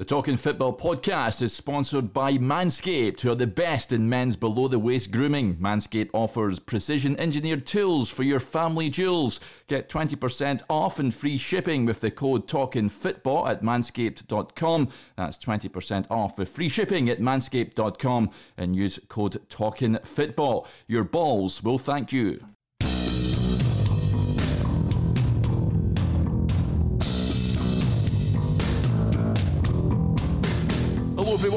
The Talking Football podcast is sponsored by Manscaped, who are the best in men's below the waist grooming. Manscaped offers precision engineered tools for your family jewels. Get 20% off and free shipping with the code TalkingFootball at manscaped.com. That's 20% off with free shipping at manscaped.com and use code TalkingFootball. Your balls will thank you.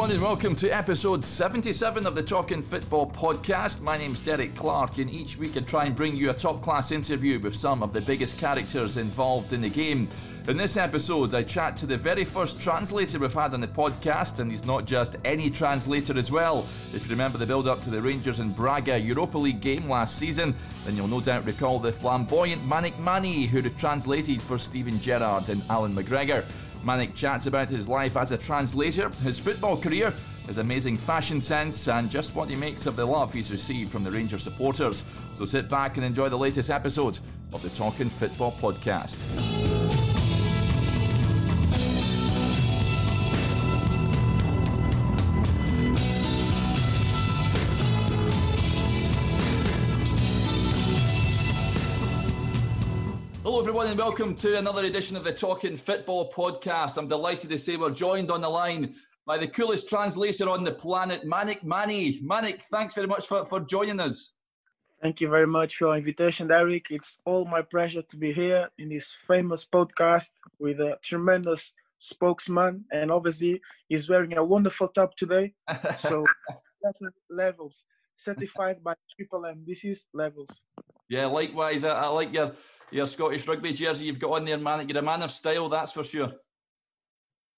Everyone, and welcome to episode 77 of the Talking Football podcast. My name's Derek Clark, and each week I try and bring you a top class interview with some of the biggest characters involved in the game. In this episode, I chat to the very first translator we've had on the podcast, and he's not just any translator as well. If you remember the build up to the Rangers and Braga Europa League game last season, then you'll no doubt recall the flamboyant Manic Manny, who translated for Steven Gerrard and Allan McGregor. Manic chats about his life as a translator, his football career, his amazing fashion sense, and just what he makes of the love he's received from the Rangers supporters. So sit back and enjoy the latest episode of the Talking Football podcast. And welcome to another edition of the Talking Football podcast. I'm delighted to say we're joined on the line by the coolest translator on the planet, Manic Manny. Manic, thanks very much for, for joining us. Thank you very much for your invitation, Derek. It's all my pleasure to be here in this famous podcast with a tremendous spokesman, and obviously he's wearing a wonderful top today. So levels certified by Triple M. This is levels. Yeah, likewise. I, I like your your Scottish rugby jersey you've got on there, man. You're a man of style, that's for sure.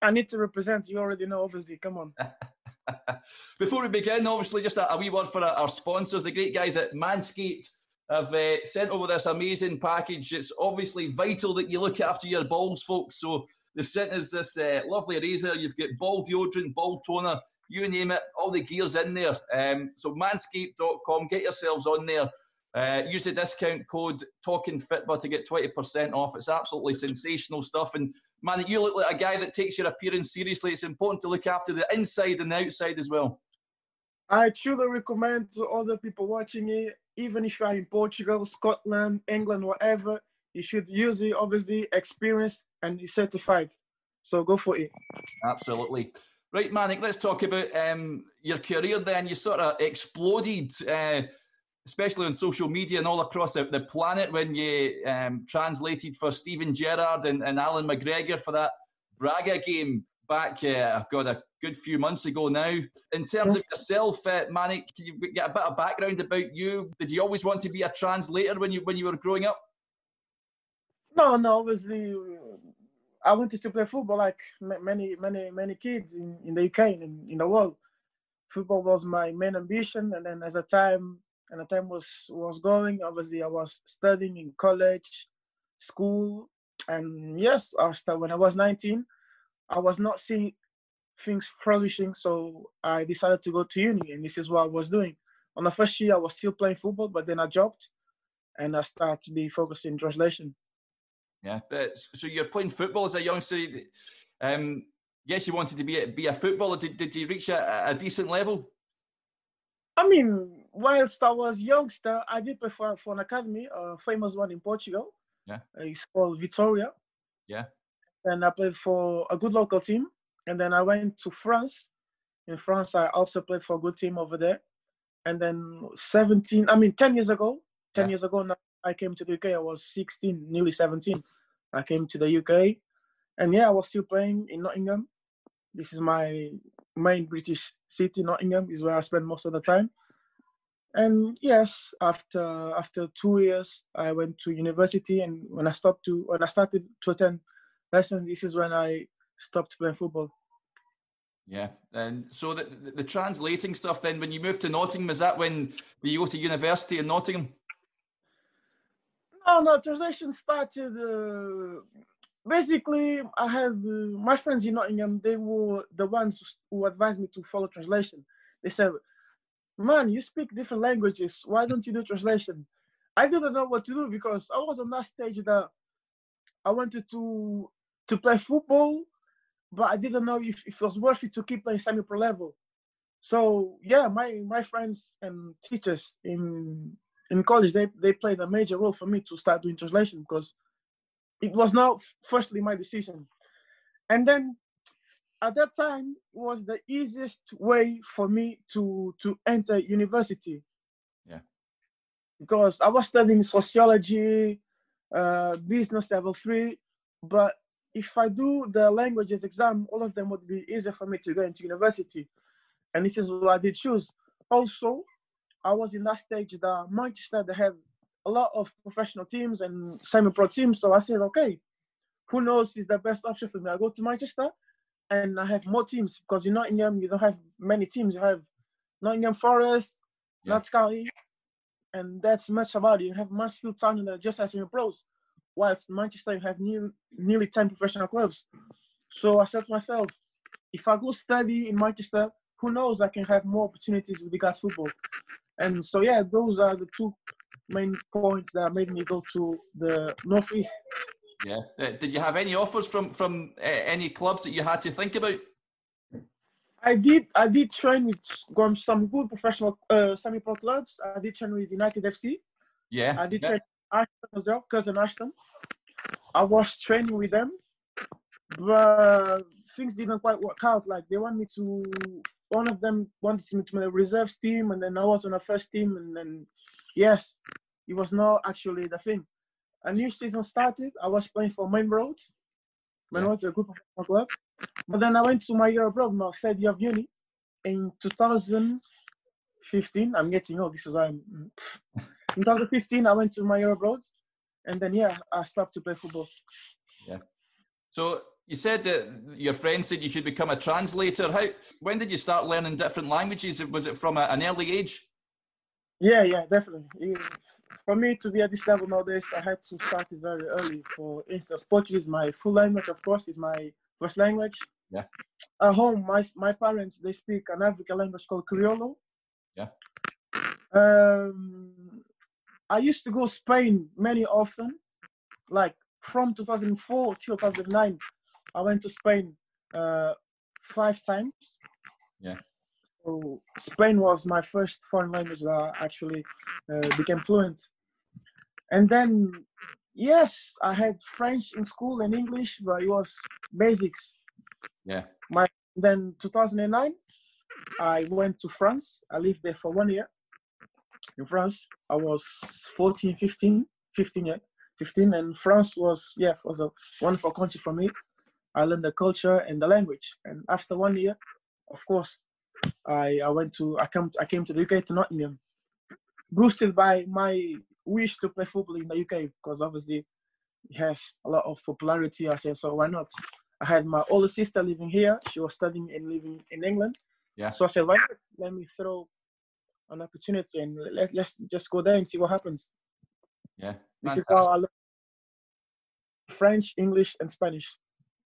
I need to represent. You already know, obviously. Come on. Before we begin, obviously, just a, a wee word for our, our, sponsors, the great guys at Manscaped have uh, sent over this amazing package. It's obviously vital that you look after your balls, folks. So they've sent us this uh, lovely razor. You've got ball deodorant, ball toner, you name it, all the gears in there. Um, so manscaped.com, get yourselves on there. Uh, use the discount code Talking Fitba to get 20% off. It's absolutely sensational stuff. And man, you look like a guy that takes your appearance seriously. It's important to look after the inside and the outside as well. I truly recommend to other people watching it, even if you are in Portugal, Scotland, England, whatever, you should use it, obviously, experience and certified. So go for it. Absolutely. Right, Manic, let's talk about um, your career then. You sort of exploded. Uh, especially on social media and all across the, planet when you um, translated for Steven Gerrard and, and Allan McGregor for that Braga game back, uh, God, a good few months ago now. In terms of yourself, uh, Manic, can you get a bit of background about you? Did you always want to be a translator when you when you were growing up? No, no. Obviously, I wanted to play football like many, many, many kids in, in the UK and in, in the world. Football was my main ambition, and then as a time and the time was was going. Obviously, I was studying in college, school, and yes, after when I was 19, I was not seeing things flourishing, so I decided to go to uni, and this is what I was doing. On the first year, I was still playing football, but then I dropped, and I started to be focused in translation. Yeah, but so you're playing football as a youngster. Um, yes, you wanted to be a, be a footballer. Did, did you reach a, a decent level? I mean, whilst I was youngster, I did play for, for an academy, a famous one in Portugal. Yeah. Uh, it's called Vitoria. Yeah. And I played for a good local team. And then I went to France. In France, I also played for a good team over there. And then 17, I mean, 10 years ago, 10 yeah. years ago now, I came to the UK. I was 16, nearly 17. I came to the UK. And yeah, I was still playing in Nottingham. This is my main British city, Nottingham, is where I spend most of the time. And yes, after after two years, I went to university, and when I stopped to when I started to attend lessons, this is when I stopped playing football. Yeah, and so the, the, the translating stuff. Then, when you moved to Nottingham, is that when you go to university in Nottingham? No, no. Translation started. Uh, basically, I had uh, my friends in Nottingham. They were the ones who advised me to follow translation. They said man, you speak different languages. Why don't you do translation? I didn't know what to do because I was on that stage that I wanted to to play football, but I didn't know if, if it was worth it to keep playing semi-pro level. So yeah, my my friends and teachers in in college they they played a major role for me to start doing translation because it was not firstly my decision, and then at that time was the easiest way for me to to enter university. Yeah. Because I was studying sociology, uh, business level three, but if I do the languages exam, all of them would be easier for me to go into university. And this is what I did choose. Also, I was in that stage that Manchester they had a lot of professional teams and semi-pro teams. So I said, okay, who knows is the best option for me. I go to Manchester and I have more teams because in Nottingham you don't have many teams. You have Nottingham Forest, yeah. Notts County, and that's much about it. You have Mansfield Town that just has semi pros, whilst Manchester you have nearly nearly ten professional clubs. So I said to myself, if I go study in Manchester, who knows? I can have more opportunities with the guys football. And so yeah, those are the two main points that made me go to the northeast. Yeah. Uh, did you have any offers from from uh, any clubs that you had to think about? I did. I did train with some good professional uh, semi-pro clubs. I did train with United FC. Yeah. I did yeah. train Ashton as well, Curzon Ashton. I was training with them, but things didn't quite work out. Like they want me to. One of them wanted me to the reserves team, and then I was on the first team, and then yes, it was not actually the thing a new season started. I was playing for Maine Road. Maine yeah. Road's a good professional club. But then I went to my year abroad, my third year of uni, in 2015. I'm getting old. This is why I'm. Mm, in 2015, I went to my year abroad, and then yeah, I stopped to play football. Yeah. So you said that your friend said you should become a translator. How? When did you start learning different languages? Was it from a, an early age? Yeah, yeah, definitely for me to be at this level nowadays, I had to start it very early. For instance, Portuguese, my full language, of course, is my first language. Yeah. At home, my my parents they speak an African language called Criollo. Yeah. Um, I used to go Spain many often, like from 2004 till 2009. I went to Spain uh, five times. Yeah. So Spain was my first foreign language that I actually uh, became fluent. And then, yes, I had French in school and English, but it was basics. Yeah. My then 2009, I went to France. I lived there for one year in France. I was 14, 15, 15, yeah, 15, and France was yeah was a wonderful country for me. I learned the culture and the language. And after one year, of course, I, I went to I came I came to the UK to Nottingham, boosted by my wish to play football in the UK because obviously it has a lot of popularity. I said so why not? I had my older sister living here. She was studying and living in England. Yeah. So I said why not? Let me throw an opportunity and let, let's just go there and see what happens. Yeah. This is how I learned French, English, and Spanish.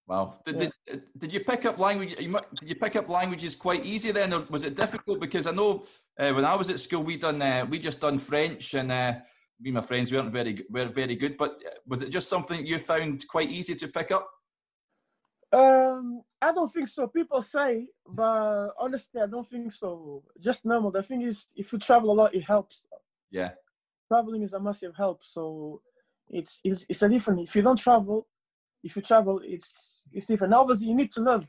Wow. Did, yeah. did, did you pick up language? Did you pick up languages quite easy then, or was it difficult? Because I know uh, when I was at school, we done uh, we just done French, and uh, me and my friends weren't very were very good. But uh, was it just something you found quite easy to pick up? Um, I don't think so. People say, but honestly, I don't think so. Just normal. The thing is, if you travel a lot, it helps. Yeah. Traveling is a massive help. So it's it's, it's a different. If you don't travel, if you travel, it's it's different. Obviously, you need to love,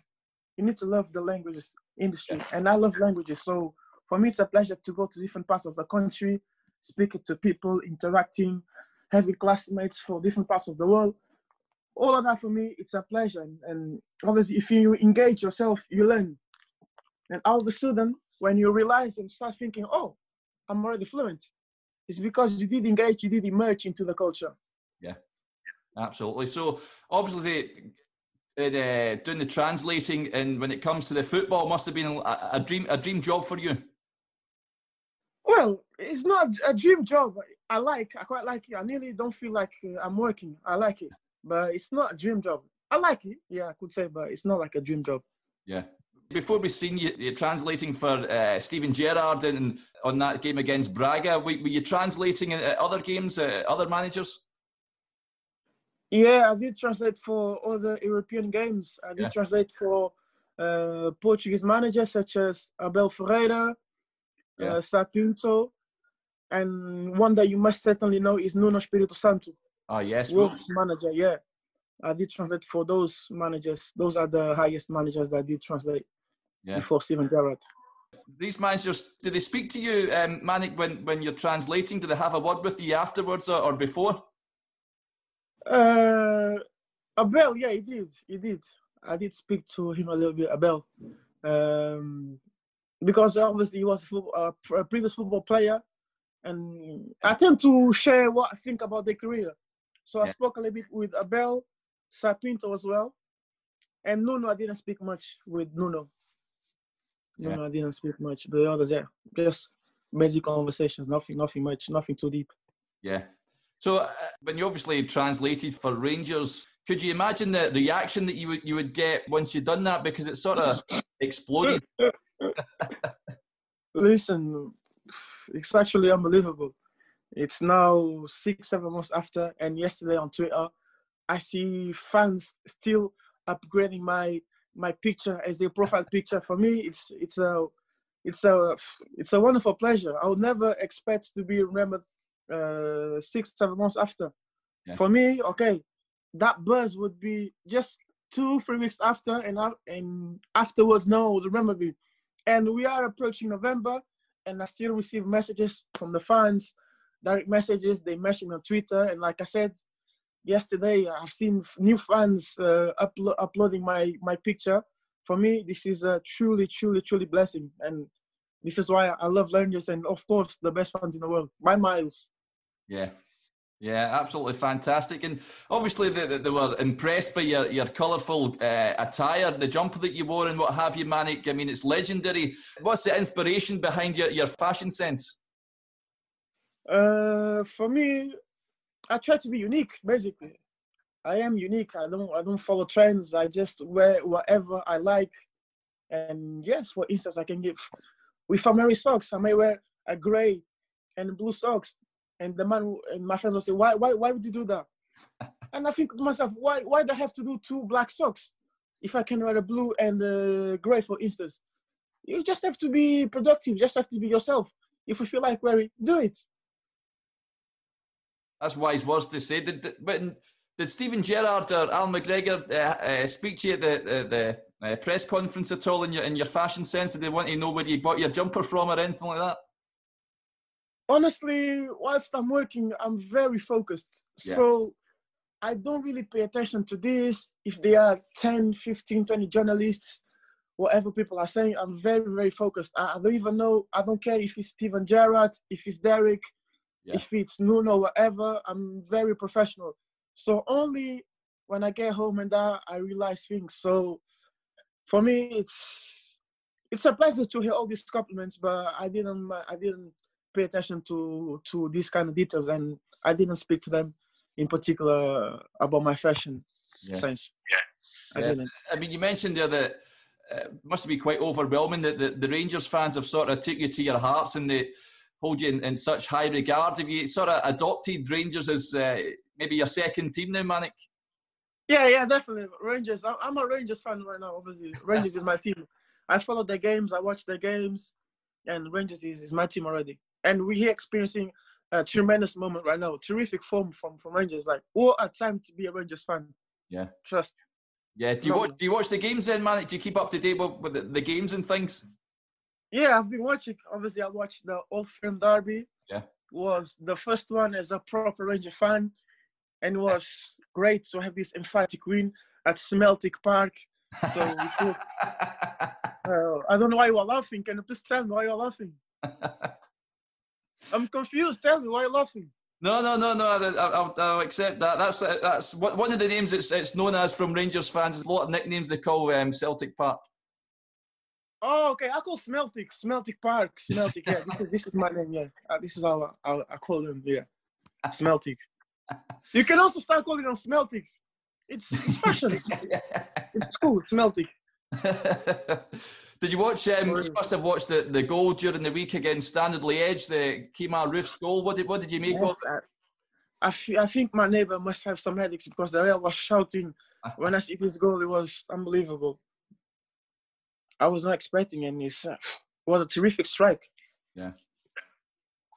you need to love the languages industry, and I love languages. So for me, it's a pleasure to go to different parts of the country, speaking to people, interacting, having classmates for different parts of the world. All of that for me, it's a pleasure. And, and obviously, if you engage yourself, you learn. And all of a sudden, when you realize and start thinking, oh, I'm already fluent, it's because you did engage, you did emerge into the culture. Absolutely. So obviously, uh, doing the translating and when it comes to the football must have been a, a, dream a dream job for you. Well, it's not a dream job. I like. I quite like it. I nearly don't feel like uh, I'm working. I like it, but it's not a dream job. I like it. Yeah, I could say, but it's not like a dream job. Yeah. Before we seen you, you're translating for uh, Steven Gerrard and on that game against Braga. Were, were you translating at other games, uh, other managers? Yeah, I did translate for other European games. I did Yeah. translate for uh, Portuguese managers such as Abel Ferreira, Yeah. uh, Sá Pinto, and one that you must certainly know is Nuno Espírito Santo, Oh yes, well, Wolves manager. Yeah, I did translate for those managers. Those are the highest managers that I did translate yeah. before Steven Gerrard. These managers, do they speak to you, um, Manik, when, when you're translating? Do they have a word with you afterwards or, or before? Uh, Abel, yeah, he did. He did. I did speak to him a little bit, Abel, um, because obviously he was a, a previous football player, and I tend to share what I think about their career. So I spoke a little bit with Abel, Sá Pinto as well, and Nuno. I didn't speak much with Nuno. Yeah. Nuno, I didn't speak much. but The others, yeah, just basic conversations. Nothing, nothing much, nothing too deep. Yeah. So uh, when you obviously translated for Rangers, could you imagine the reaction that you would you would get once you'd done that? Because it sort of exploded. Listen, it's actually unbelievable. It's now six, seven months after, and yesterday on Twitter, I see fans still upgrading my my picture as their profile picture. For me, it's it's a it's a it's a wonderful pleasure. I would never expect to be remembered uh, six, seven months after. Yeah. For me, okay, that buzz would be just two, three weeks after, and and afterwards, no, one would remember me. And we are approaching November, and I still receive messages from the fans, direct messages. They message me on Twitter, and like I said yesterday, I've seen new fans uh, uplo- uploading my my picture. For me, this is a truly, truly, truly blessing, and this is why I love Rangers, and of course, the best fans in the world by miles. Yeah. Yeah, absolutely fantastic. And obviously, they, they- were impressed by your, your colourful uh, attire, the jumper that you wore, and what have you, Manik. I mean, it's legendary. What's the inspiration behind your, your fashion sense? Uh, for me, I try to be unique. Basically, I am unique. I don't I don't follow trends. I just wear whatever I like. And yes, for instance, I can give with a Mary socks. I may wear a gray and blue socks. And the man and my friends will say, why why why would you do that? and I think to myself, why why do I have to do two black socks if I can wear a blue and a gray, for instance? You just have to be productive. You just have to be yourself. If you feel like wearing, do it. That's wise words to say. Did, did, did Steven Gerrard or Al McGregor uh, uh, speak to you at the, the, the uh, press conference at all in your, in your fashion sense? Did they want to know where you got your jumper from or anything like that? Honestly whilst i'm working i'm very focused. Yeah. so i don't really pay attention to this. If there are 10 15 20 journalists whatever people are saying i'm very very focused. I, don't even know i don't care if it's steven gerrard if it's derek Yeah. if it's nuno whatever i'm very professional. So only when i get home and that i realize things. So for me it's it's a pleasure to hear all these compliments but i didn't i didn't pay attention to to these kind of details and i didn't speak to them in particular about my fashion Yeah. sense i Yeah. didn't I mean, you mentioned there that uh, must be quite overwhelming that the, the Rangers fans have sort of took you to your hearts and they hold you in, in such high regard. Have you sort of adopted Rangers as uh, maybe your second team now, Manik? yeah yeah definitely rangers I- i'm a rangers fan right now obviously rangers is my team i follow the games i watch the games and rangers is, is my team already and we're here experiencing a tremendous moment right now terrific form from from rangers like what a time to be a rangers fan Yeah. trust Yeah. Do you No. watch? Do you watch the games then, man? Do you keep up to date with, with the, the games and things? Yeah, I've been watching. Obviously, I watched the Old Firm Derby. Yeah. Was the first one as a proper Ranger fan, and it was great to have this emphatic win at Smeltic Park. So uh, I don't know why you are laughing. Can you please tell me why you are laughing? I'm confused. Tell me why you're laughing. No, no, no, no. I- I'll, I'll accept that. That's that's one of the names it's, it's known as from Rangers fans. There's a lot of nicknames they call um, Celtic Park. Oh, okay. I call Smeltic, Smeltic Park, Smeltic. Yeah, this is this is my name. Yeah, uh, this is how I, I, I call them. Yeah, Smeltic. You can also start calling them Smeltic. It's, it's fashion. it's cool. Smeltic. Did you watch? Um, you must have watched the, the goal during the week against Standard Liège, the Kemar Roofe's goal. What did what did you make of? Yes, it? I, f- I think my neighbor must have some headaches because the real was shouting when I see this goal. It was unbelievable. I was not expecting it. Uh, it was a terrific strike. Yeah.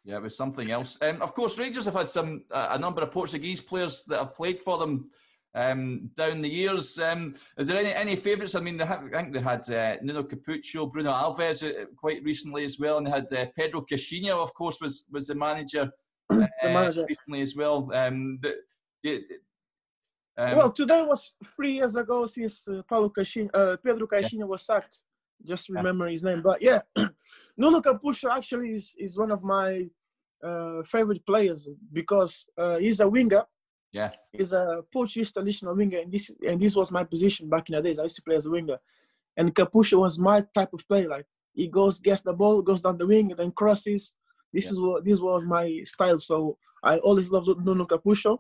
Yeah, it was something else. Um, of course, Rangers have had some uh, a number of Portuguese players that have played for them um, down the years. Um, is there any any favourites? I mean, they have, I think they had uh, Nuno Capucho, Bruno Alves uh, quite recently as well, and they had uh, Pedro Caixinha, of course, was was the manager, the manager. recently as well. Um, the, the, um, well, today was three years ago since uh, Paulo uh, Pedro Caixinha yeah. was sacked. Just remember yeah. his name, but yeah, Nuno Capucho actually is is one of my uh, favorite players because uh, he's a winger. Yeah, he's a Portuguese traditional winger, and this and this was my position back in the days. I used to play as a winger, and Capucho was my type of play. Like he goes, gets the ball, goes down the wing, and then crosses. This yeah. is what this was my style. So I always loved Nuno Capucho,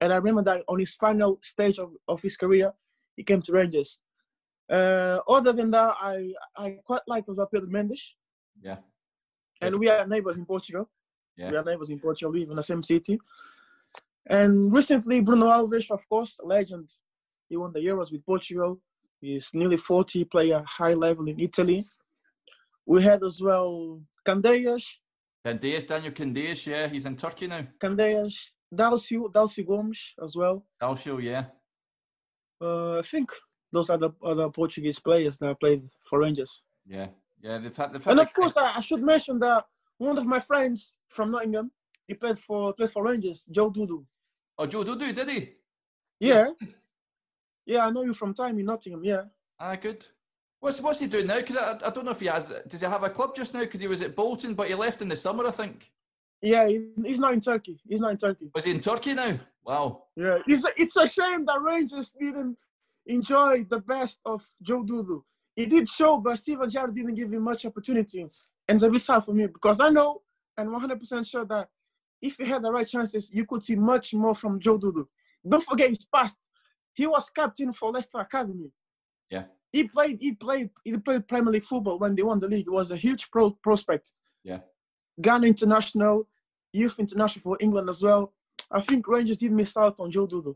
and I remember that on his final stage of, of his career, he came to Rangers. Uh, other than that, I I quite like Pedro Mendes. Yeah. And we are neighbors in Portugal. Yeah. We are neighbors in Portugal, we live in the same city. And recently, Bruno Alves, of course, a legend. He won the Euros with Portugal. He's nearly 40, play a high level in Italy. We had as well Candeias. Candeias, Daniel Candeias, yeah, he's in Turkey now. Candeias, Dalcio, Dalcio Gomes as well. Dalcio, yeah. Uh, I think those are the other Portuguese players that played for Rangers. Yeah, yeah, they've had. They've had and of course, I, I, should mention that one of my friends from Nottingham, he played for played for Rangers, Joe Dodoo. Oh, Joe Dodoo, did he? Yeah. Yeah, I know you from time in Nottingham. Yeah. Ah, good. What's what's he doing now? Because I, I don't know if he has. Does he have a club just now? Because he was at Bolton, but he left in the summer, I think. Yeah, he's not in Turkey. He's not in Turkey. Was he in Turkey now? Wow. Yeah, it's a, it's a shame that Rangers didn't enjoy the best of Joe Dodoo. He did show, but Steven Gerrard didn't give him much opportunity. And it's a bit sad for me because I know and 100% sure that if he had the right chances, you could see much more from Joe Dodoo. Don't forget his past. He was captain for Leicester Academy. Yeah. He played. He played. He played Premier League football when they won the league. He was a huge pro prospect. Yeah. Ghana international, youth international for England as well. I think Rangers did miss out on Joe Dodoo.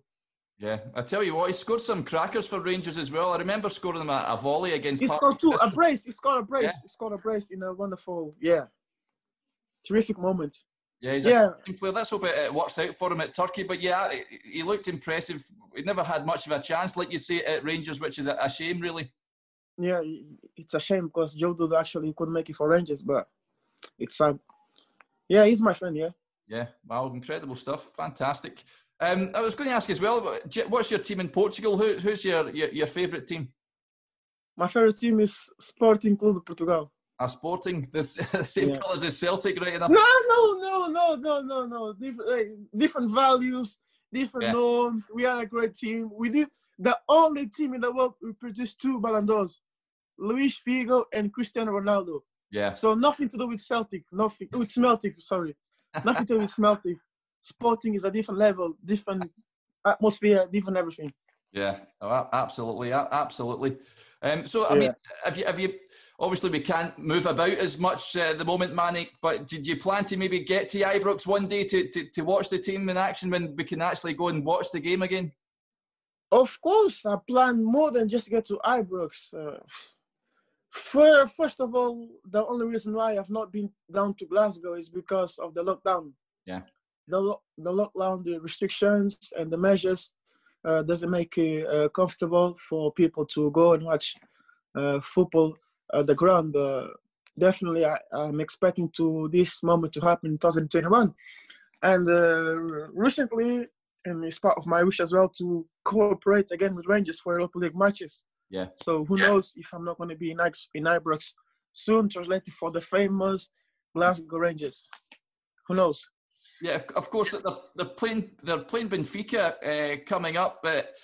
Yeah, I tell you what, he scored some crackers for Rangers as well. I remember scoring them a, a volley against. He scored two, a brace. He scored a brace. Yeah. He scored a brace in a wonderful, yeah, terrific moment. Yeah, he's yeah. a player. Let's hope it, works out for him at Turkey. But yeah, he looked impressive. He never had much of a chance, like you say, at Rangers, which is a shame, really. Yeah, it's a shame because Joe Dodoo actually couldn't make it for Rangers, but it's sad. Yeah, he's my friend. Yeah. Yeah, wow, incredible stuff. Fantastic. Um, I was going to ask as well, what's your team in Portugal? Who, who's your, your, your favourite team? My favourite team is Sporting Clube de Portugal. A Sporting, the, same yeah. colours as Celtic, right enough? No, no, no, no, no, no, no. Different, like, different values, different yeah. norms. We are a great team. We did the only team in the world who produced two Ballon d'Ors, Luis Figo and Cristiano Ronaldo. Yeah. So nothing to do with Celtic, nothing with Smeltic. Sorry, nothing to do with Smeltic. Sporting is a different level, different atmosphere, different everything. Yeah, oh, absolutely, absolutely. Um, so, I yeah. mean, have you have you? Obviously, we can't move about as much uh, at the moment, Manic. But did you plan to maybe get to Ibrox one day to, to, to watch the team in action when we can actually go and watch the game again? Of course, I plan more than just get to Ibrox. Uh, for, first of all, the only reason why I've not been down to Glasgow is because of the lockdown. Yeah the, the lockdown, the restrictions and the measures uh, doesn't make it uh, comfortable for people to go and watch uh, football at the ground. But definitely, I, am expecting to this moment to happen in 2021. And uh, recently, and it's part of my wish as well to cooperate again with Rangers for Europa League matches. Yeah. So who yeah. knows if I'm not going to be in, in Ibrox soon, translated for the famous Glasgow Rangers. Who knows? Yeah, of course. They're, they're playing. They're playing Benfica uh, coming up. But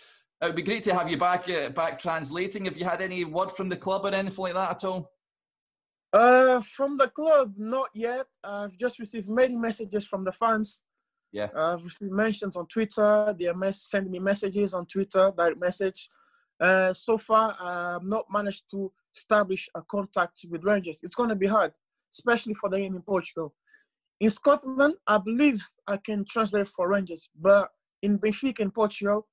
it would be great to have you back. Uh, back translating. Have you had any word from the club or anything like that at all? Uh, from the club, not yet. I've just received many messages from the fans. Yeah. I've received mentions on Twitter. They are sending me messages on Twitter, direct message. Uh, so far, I've not managed to establish a contact with Rangers. It's going to be hard, especially for the game in Portugal in Scotland, I believe I can translate for Rangers, but in Benfica in Portugal,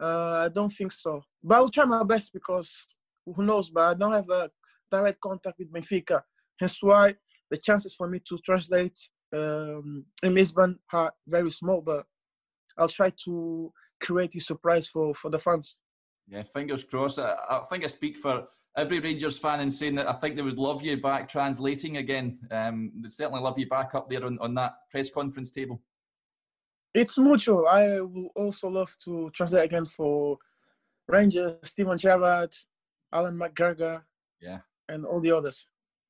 uh, I don't think so. But I'll try my best because who knows? But I don't have a direct contact with Benfica. Hence why the chances for me to translate um, in Lisbon are very small. But I'll try to create a surprise for for the fans. Yeah, fingers crossed. I, I think I speak for every Rangers fan in saying that I think they would love you back translating again. Um, they'd certainly love you back up there on, on that press conference table. It's mutual. I will also love to translate again for Rangers, Steven Gerrard, Allan McGregor, yeah, and all the others.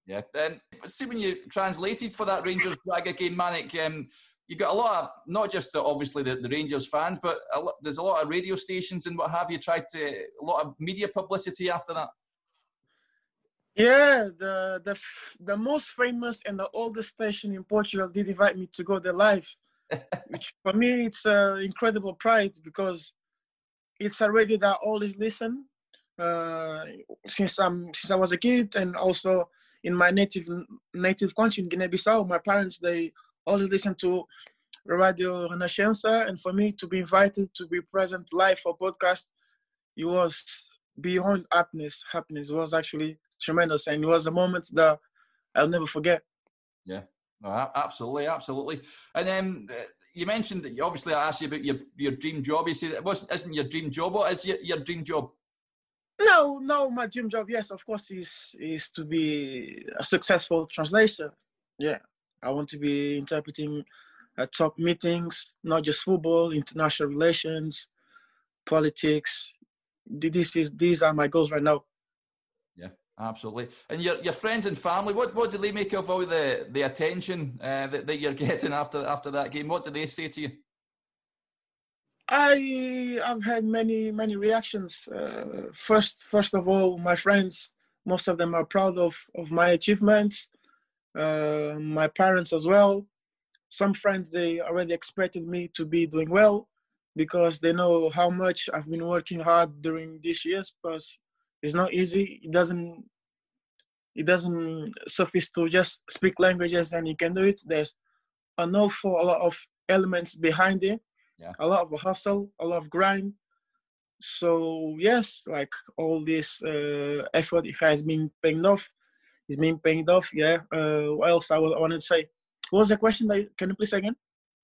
Yeah. Then see when you translated for that Rangers Braga game, Manic, um, you got a lot of not just the, obviously the, the, Rangers fans, but a lot, there's a lot of radio stations and what have you. Tried to a lot of media publicity after that. Yeah, the the the most famous and the oldest station in Portugal did invite me to go there live, which for me it's an incredible pride because it's a radio that I always listen uh, since I'm since I was a kid and also in my native native country in Guinea-Bissau, my parents they always listen to Radio Renascença, and for me to be invited to be present live for podcast, it was beyond happiness. Happiness was actually tremendous, and it was a moment that I'll never forget. Yeah, absolutely, absolutely. And then uh, you mentioned that you, obviously I asked you about your, your dream job. You said it wasn't isn't your dream job. What is your, your dream job? No, no, my dream job, yes, of course, is is to be a successful translator. Yeah, I want to be interpreting at top meetings, not just football, international relations, politics. This is these are my goals right now. Absolutely. And your your friends and family, what, what do they make of all the, the attention uh, that, that you're getting after after that game? What do they say to you? I I've had many many reactions. Uh, first first of all, my friends, most of them are proud of of my achievements. Uh, my parents as well. Some friends they already expected me to be doing well because they know how much I've been working hard during these years. Because it's not easy. It doesn't it doesn't suffice to just speak languages and you can do it. There's an awful lot of elements behind it. Yeah. A lot of hustle, a lot of grind. So yes, like all this uh, effort has been paying off. It's been paying off. Yeah. Uh, what else I, wanted to say? What was the question? That, can you please say again?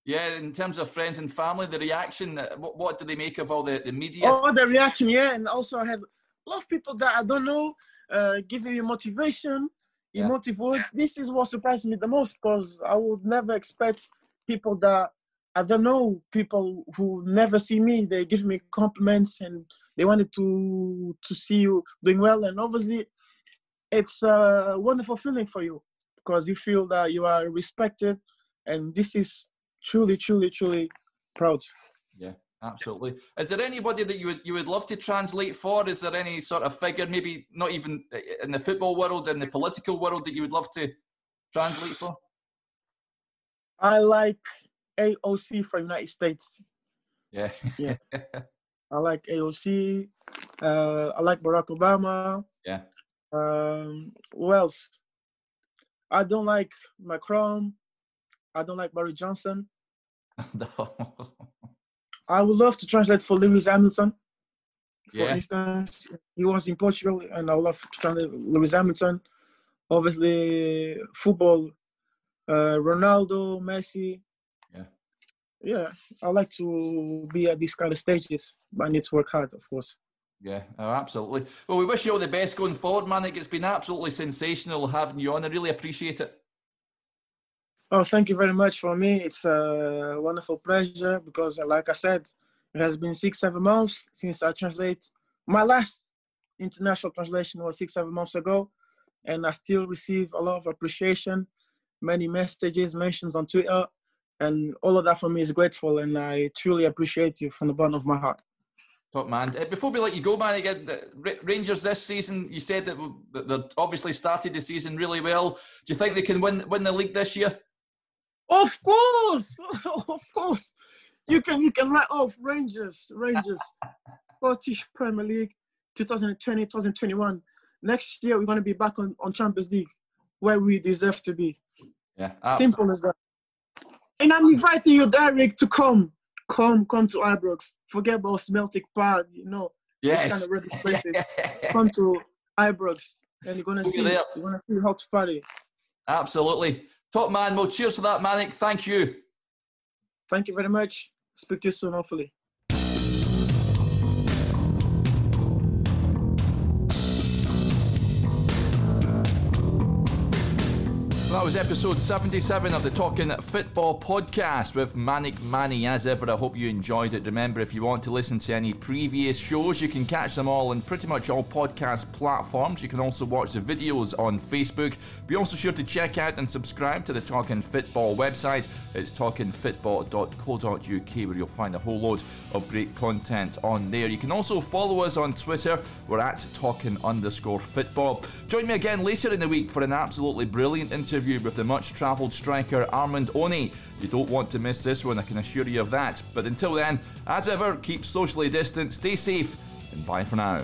Yeah, in terms of friends and family, the reaction. What, what do they make of all the, the media? Oh, the reaction. Yeah, and also I had a lot of people that I don't know uh, giving me motivation, yeah. emotive words. This is what surprised me the most because I would never expect people that I don't know, people who never see me, they give me compliments and they wanted to to see you doing well. And obviously, it's a wonderful feeling for you because you feel that you are respected, and this is truly, truly, truly proud. Absolutely. Is there anybody that you would you would love to translate for? Is there any sort of figure, maybe not even in the football world, in the political world, that you would love to translate for? I like AOC from United States. Yeah. yeah. I like AOC. Uh, I like Barack Obama. Yeah. Um, who else? I don't like Macron. I don't like Boris Johnson. no. I would love to translate for Lewis Hamilton. For yeah. instance, he was in Portugal, and I would love to translate Lewis Hamilton. Obviously, football, uh, Ronaldo, Messi. Yeah. Yeah, I like to be at these kind of stages, but I need to work hard, of course. Yeah, oh, absolutely. Well, we wish you all the best going forward, Manik. It's been absolutely sensational having you on. I really appreciate it. Oh, thank you very much for me. It's a wonderful pleasure because, like I said, it has been six, seven months since I translate. My last international translation was six, seven months ago, and I still receive a lot of appreciation, many messages, mentions on Twitter, and all of that for me is grateful, and I truly appreciate you from the bottom of my heart. Top man. Uh, before we let you go, man, again, Rangers this season, you said that they've obviously started the season really well. Do you think they can win win the league this year? Of course, of course. You can you can write off Rangers, Rangers, Scottish Premier League, 2020, 2021. Next year we're gonna be back on, on Champions League, where we deserve to be. Yeah. Ah. Simple as that. and I'm inviting you, Derek, to come. Come, come to Ibrox. Forget about Celtic Park, you know. Yes. Kind of regular places. come to Ibrox, and you're gonna see. You're gonna see how to party. Absolutely, top man. Well, cheers to that, Manik. Thank you. Thank you very much. Speak to you soon, hopefully. That was episode 77 of the Talking Football podcast with Manic Manny. As ever, I hope you enjoyed it. Remember, if you want to listen to any previous shows, you can catch them all on pretty much all podcast platforms. You can also watch the videos on Facebook. Be also sure to check out and subscribe to the Talking Football website. It's talkingfootball.co.uk where you'll find a whole load of great content on there. You can also follow us on Twitter. We're at talking underscore football. Join me again later in the week for an absolutely brilliant interview interview with the much travelled striker Armand Oni. You don't want to miss this one, I can assure you of that. But until then, as ever, keep socially distant, stay safe, and bye for now.